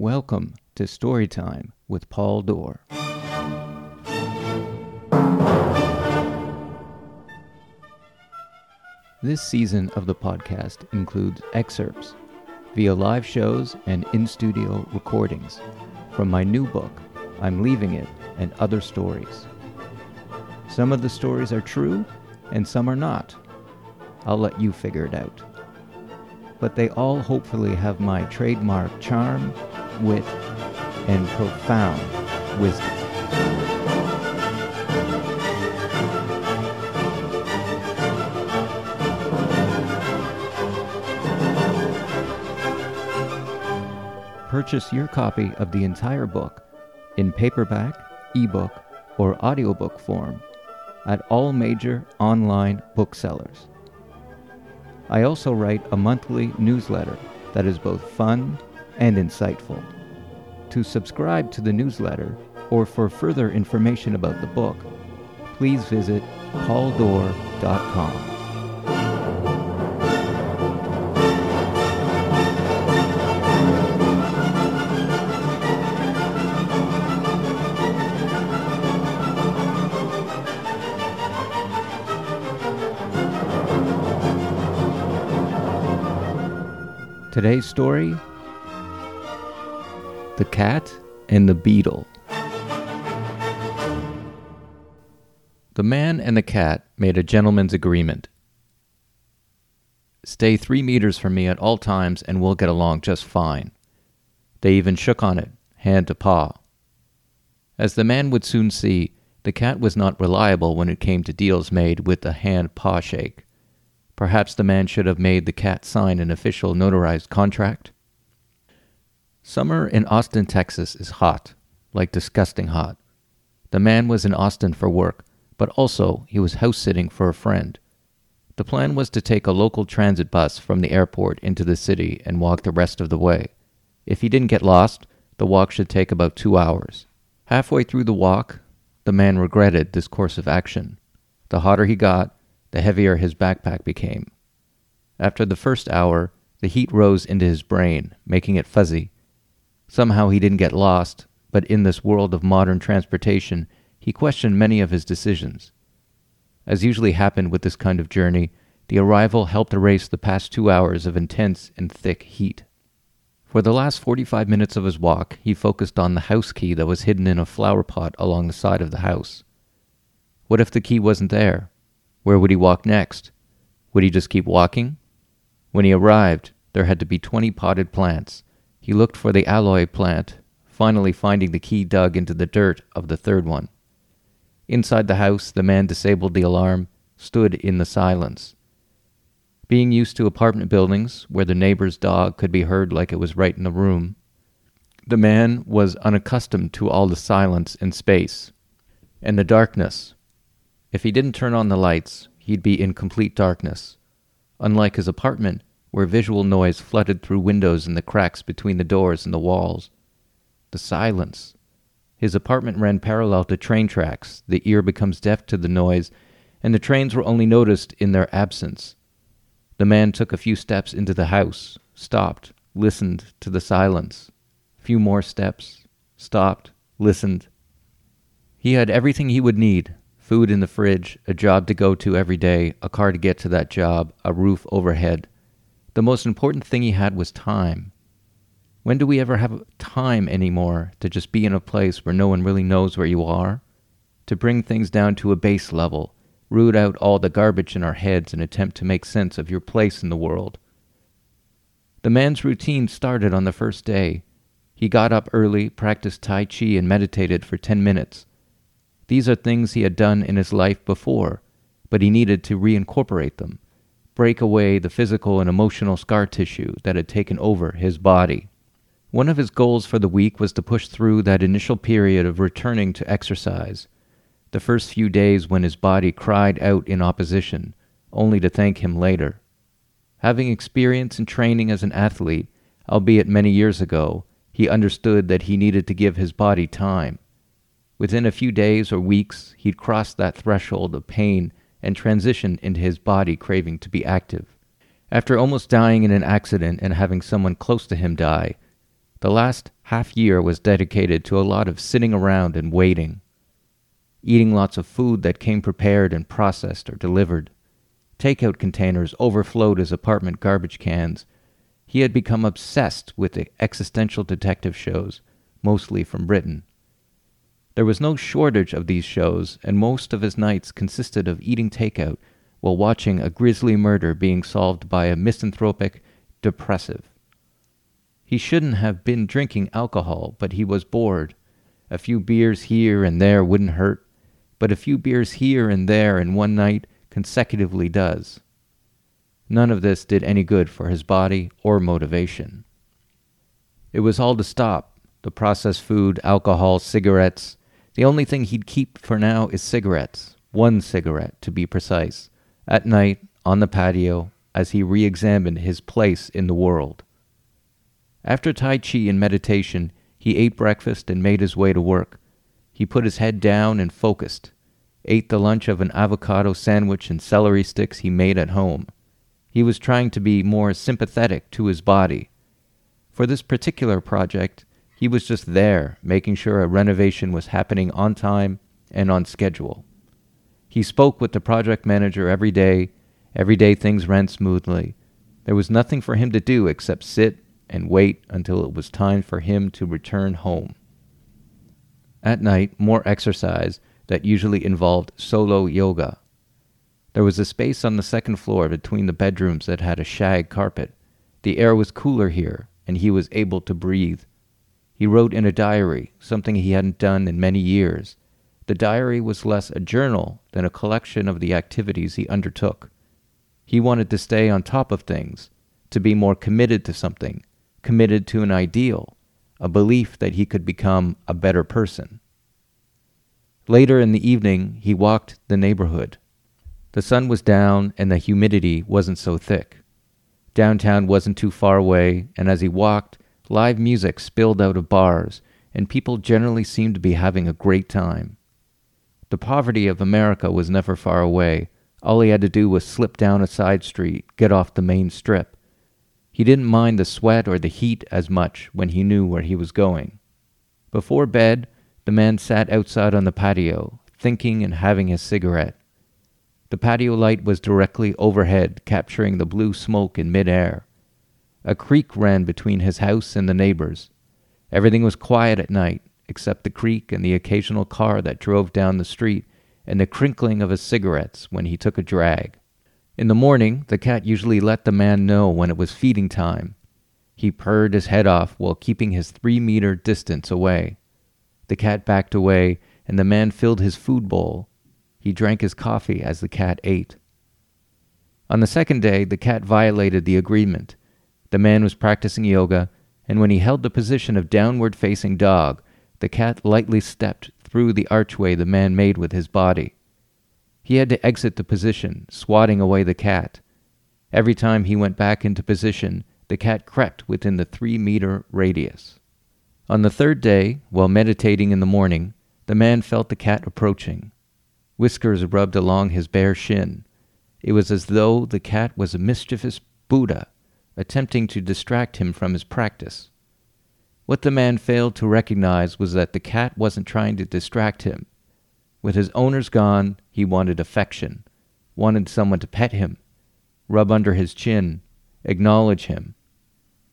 Welcome to Storytime with Paul Dorr. This season of the podcast includes excerpts via live shows and in studio recordings from my new book, I'm Leaving It, and Other Stories. Some of the stories are true, and some are not. I'll let you figure it out. But they all hopefully have my trademark charm, wit, and profound wisdom. Purchase your copy of the entire book in paperback, ebook, or audiobook form at all major online booksellers. I also write a monthly newsletter that is both fun and insightful. To subscribe to the newsletter or for further information about the book, please visit pauldor.com. Today's story The Cat and the Beetle. The man and the cat made a gentleman's agreement. Stay three meters from me at all times and we'll get along just fine. They even shook on it, hand to paw. As the man would soon see, the cat was not reliable when it came to deals made with a hand paw shake. Perhaps the man should have made the cat sign an official notarized contract. Summer in Austin, Texas is hot, like disgusting hot. The man was in Austin for work, but also he was house sitting for a friend. The plan was to take a local transit bus from the airport into the city and walk the rest of the way. If he didn't get lost, the walk should take about two hours. Halfway through the walk, the man regretted this course of action. The hotter he got, the heavier his backpack became. After the first hour, the heat rose into his brain, making it fuzzy. Somehow he didn't get lost, but in this world of modern transportation, he questioned many of his decisions. As usually happened with this kind of journey, the arrival helped erase the past two hours of intense and thick heat. For the last 45 minutes of his walk, he focused on the house key that was hidden in a flower pot along the side of the house. What if the key wasn't there? Where would he walk next? Would he just keep walking? When he arrived, there had to be twenty potted plants. He looked for the aloe plant, finally finding the key dug into the dirt of the third one. Inside the house, the man disabled the alarm, stood in the silence. Being used to apartment buildings where the neighbor's dog could be heard like it was right in the room, the man was unaccustomed to all the silence and space and the darkness if he didn't turn on the lights, he'd be in complete darkness. Unlike his apartment, where visual noise flooded through windows and the cracks between the doors and the walls. The silence. His apartment ran parallel to train tracks. The ear becomes deaf to the noise, and the trains were only noticed in their absence. The man took a few steps into the house, stopped, listened to the silence. A few more steps, stopped, listened. He had everything he would need food in the fridge, a job to go to every day, a car to get to that job, a roof overhead. The most important thing he had was time. When do we ever have time anymore to just be in a place where no one really knows where you are? To bring things down to a base level, root out all the garbage in our heads and attempt to make sense of your place in the world. The man's routine started on the first day. He got up early, practiced Tai Chi, and meditated for 10 minutes. These are things he had done in his life before, but he needed to reincorporate them, break away the physical and emotional scar tissue that had taken over his body. One of his goals for the week was to push through that initial period of returning to exercise, the first few days when his body cried out in opposition, only to thank him later. Having experience in training as an athlete, albeit many years ago, he understood that he needed to give his body time. Within a few days or weeks, he'd crossed that threshold of pain and transitioned into his body craving to be active. After almost dying in an accident and having someone close to him die, the last half year was dedicated to a lot of sitting around and waiting, eating lots of food that came prepared and processed or delivered. Takeout containers overflowed his apartment garbage cans. He had become obsessed with the existential detective shows, mostly from Britain. There was no shortage of these shows, and most of his nights consisted of eating takeout while watching a grisly murder being solved by a misanthropic depressive. He shouldn't have been drinking alcohol, but he was bored. A few beers here and there wouldn't hurt, but a few beers here and there in one night consecutively does. None of this did any good for his body or motivation. It was all to stop the processed food, alcohol, cigarettes. The only thing he'd keep for now is cigarettes, one cigarette to be precise, at night on the patio as he re examined his place in the world. After Tai Chi and meditation, he ate breakfast and made his way to work. He put his head down and focused, ate the lunch of an avocado sandwich and celery sticks he made at home. He was trying to be more sympathetic to his body. For this particular project, he was just there, making sure a renovation was happening on time and on schedule. He spoke with the project manager every day. Every day things ran smoothly. There was nothing for him to do except sit and wait until it was time for him to return home. At night, more exercise that usually involved solo yoga. There was a space on the second floor between the bedrooms that had a shag carpet. The air was cooler here, and he was able to breathe. He wrote in a diary, something he hadn't done in many years. The diary was less a journal than a collection of the activities he undertook. He wanted to stay on top of things, to be more committed to something, committed to an ideal, a belief that he could become a better person. Later in the evening, he walked the neighborhood. The sun was down and the humidity wasn't so thick. Downtown wasn't too far away, and as he walked, live music spilled out of bars, and people generally seemed to be having a great time. The poverty of America was never far away. All he had to do was slip down a side street, get off the main strip, he didn't mind the sweat or the heat as much when he knew where he was going. Before bed, the man sat outside on the patio, thinking and having his cigarette. The patio light was directly overhead, capturing the blue smoke in midair. A creek ran between his house and the neighbor's. Everything was quiet at night, except the creek and the occasional car that drove down the street, and the crinkling of his cigarettes when he took a drag. In the morning, the cat usually let the man know when it was feeding time. He purred his head off while keeping his three meter distance away. The cat backed away, and the man filled his food bowl. He drank his coffee as the cat ate. On the second day, the cat violated the agreement. The man was practicing yoga, and when he held the position of downward facing dog, the cat lightly stepped through the archway the man made with his body. He had to exit the position, swatting away the cat. Every time he went back into position, the cat crept within the three meter radius. On the third day, while meditating in the morning, the man felt the cat approaching. Whiskers rubbed along his bare shin. It was as though the cat was a mischievous Buddha, attempting to distract him from his practice. What the man failed to recognize was that the cat wasn't trying to distract him. With his owners gone, he wanted affection, wanted someone to pet him, rub under his chin, acknowledge him.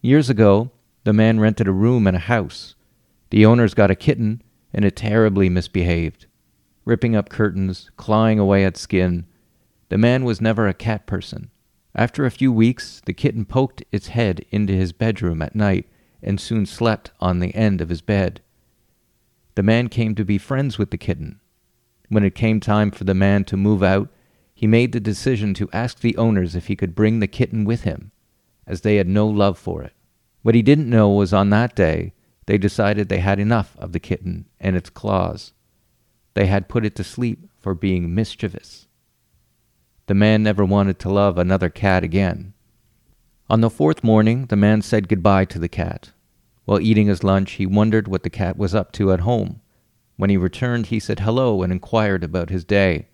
Years ago, the man rented a room in a house. The owners got a kitten, and it terribly misbehaved, ripping up curtains, clawing away at skin. The man was never a cat person. After a few weeks, the kitten poked its head into his bedroom at night and soon slept on the end of his bed. The man came to be friends with the kitten, when it came time for the man to move out, he made the decision to ask the owners if he could bring the kitten with him, as they had no love for it. What he didn't know was on that day they decided they had enough of the kitten and its claws. They had put it to sleep for being mischievous. The man never wanted to love another cat again. On the fourth morning, the man said goodbye to the cat. While eating his lunch, he wondered what the cat was up to at home. When he returned, he said hello and inquired about his day.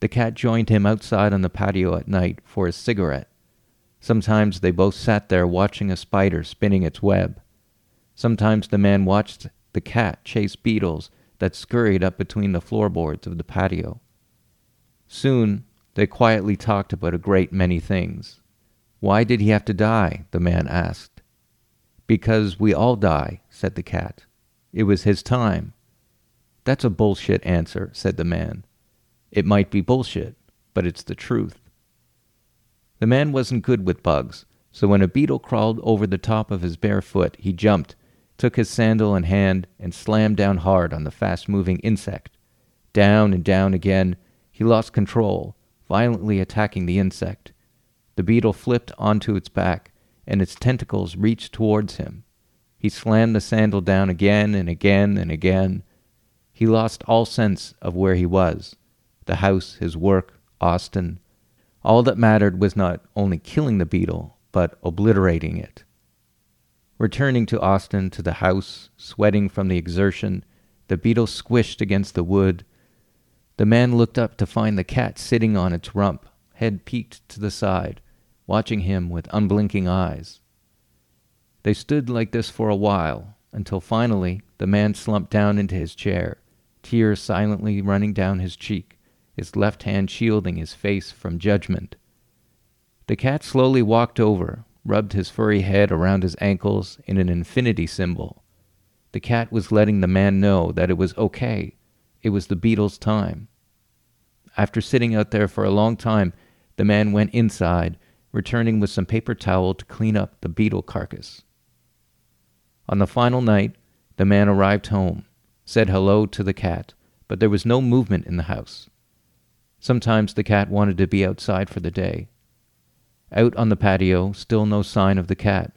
The cat joined him outside on the patio at night for a cigarette. Sometimes they both sat there watching a spider spinning its web. Sometimes the man watched the cat chase beetles that scurried up between the floorboards of the patio. Soon they quietly talked about a great many things. Why did he have to die? the man asked. Because we all die, said the cat. It was his time. That's a bullshit answer, said the man. It might be bullshit, but it's the truth. The man wasn't good with bugs, so when a beetle crawled over the top of his bare foot, he jumped, took his sandal in hand, and slammed down hard on the fast moving insect. Down and down again, he lost control, violently attacking the insect. The beetle flipped onto its back, and its tentacles reached towards him. He slammed the sandal down again and again and again. He lost all sense of where he was the house, his work, Austin, all that mattered was not only killing the beetle, but obliterating it. Returning to Austin to the house, sweating from the exertion, the beetle squished against the wood. The man looked up to find the cat sitting on its rump, head peaked to the side, watching him with unblinking eyes. They stood like this for a while, until finally the man slumped down into his chair, tears silently running down his cheek his left hand shielding his face from judgment. The cat slowly walked over, rubbed his furry head around his ankles in an infinity symbol. The cat was letting the man know that it was okay. It was the beetle's time. After sitting out there for a long time, the man went inside, returning with some paper towel to clean up the beetle carcass. On the final night, the man arrived home, said hello to the cat, but there was no movement in the house. Sometimes the cat wanted to be outside for the day. Out on the patio, still no sign of the cat.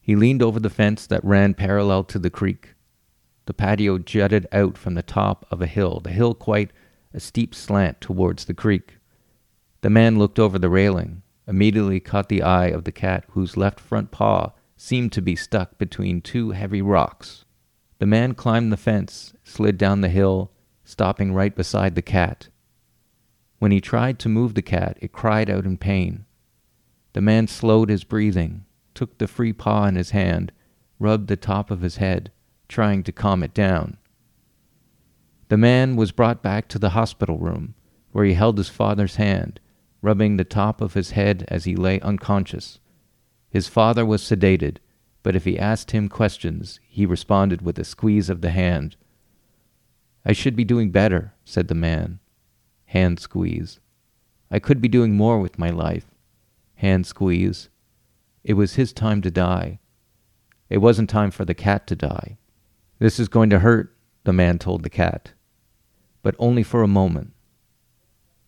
He leaned over the fence that ran parallel to the creek. The patio jutted out from the top of a hill, the hill quite a steep slant towards the creek. The man looked over the railing, immediately caught the eye of the cat whose left front paw seemed to be stuck between two heavy rocks. The man climbed the fence, slid down the hill, stopping right beside the cat. When he tried to move the cat, it cried out in pain. The man slowed his breathing, took the free paw in his hand, rubbed the top of his head, trying to calm it down. The man was brought back to the hospital room, where he held his father's hand, rubbing the top of his head as he lay unconscious. His father was sedated, but if he asked him questions, he responded with a squeeze of the hand. I should be doing better, said the man hand squeeze. I could be doing more with my life. Hand squeeze. It was his time to die. It wasn't time for the cat to die. This is going to hurt, the man told the cat, but only for a moment.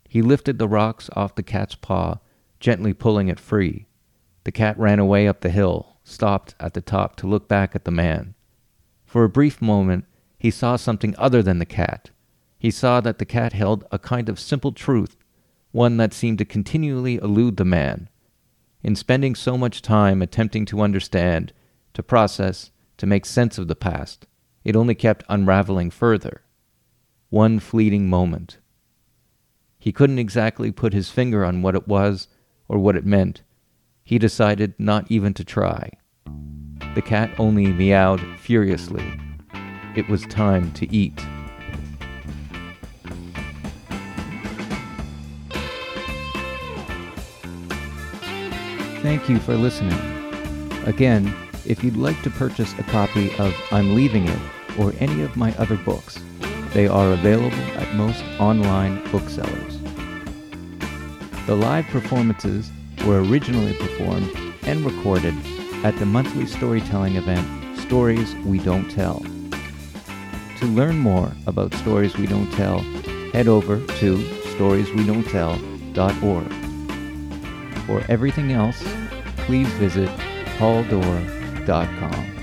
He lifted the rocks off the cat's paw, gently pulling it free. The cat ran away up the hill, stopped at the top to look back at the man. For a brief moment, he saw something other than the cat he saw that the cat held a kind of simple truth, one that seemed to continually elude the man. In spending so much time attempting to understand, to process, to make sense of the past, it only kept unraveling further. One fleeting moment. He couldn't exactly put his finger on what it was or what it meant. He decided not even to try. The cat only meowed furiously. It was time to eat. Thank you for listening. Again, if you'd like to purchase a copy of I'm Leaving It or any of my other books, they are available at most online booksellers. The live performances were originally performed and recorded at the monthly storytelling event Stories We Don't Tell. To learn more about Stories We Don't Tell, head over to storieswedon'ttell.org. For everything else, please visit pauldor.com.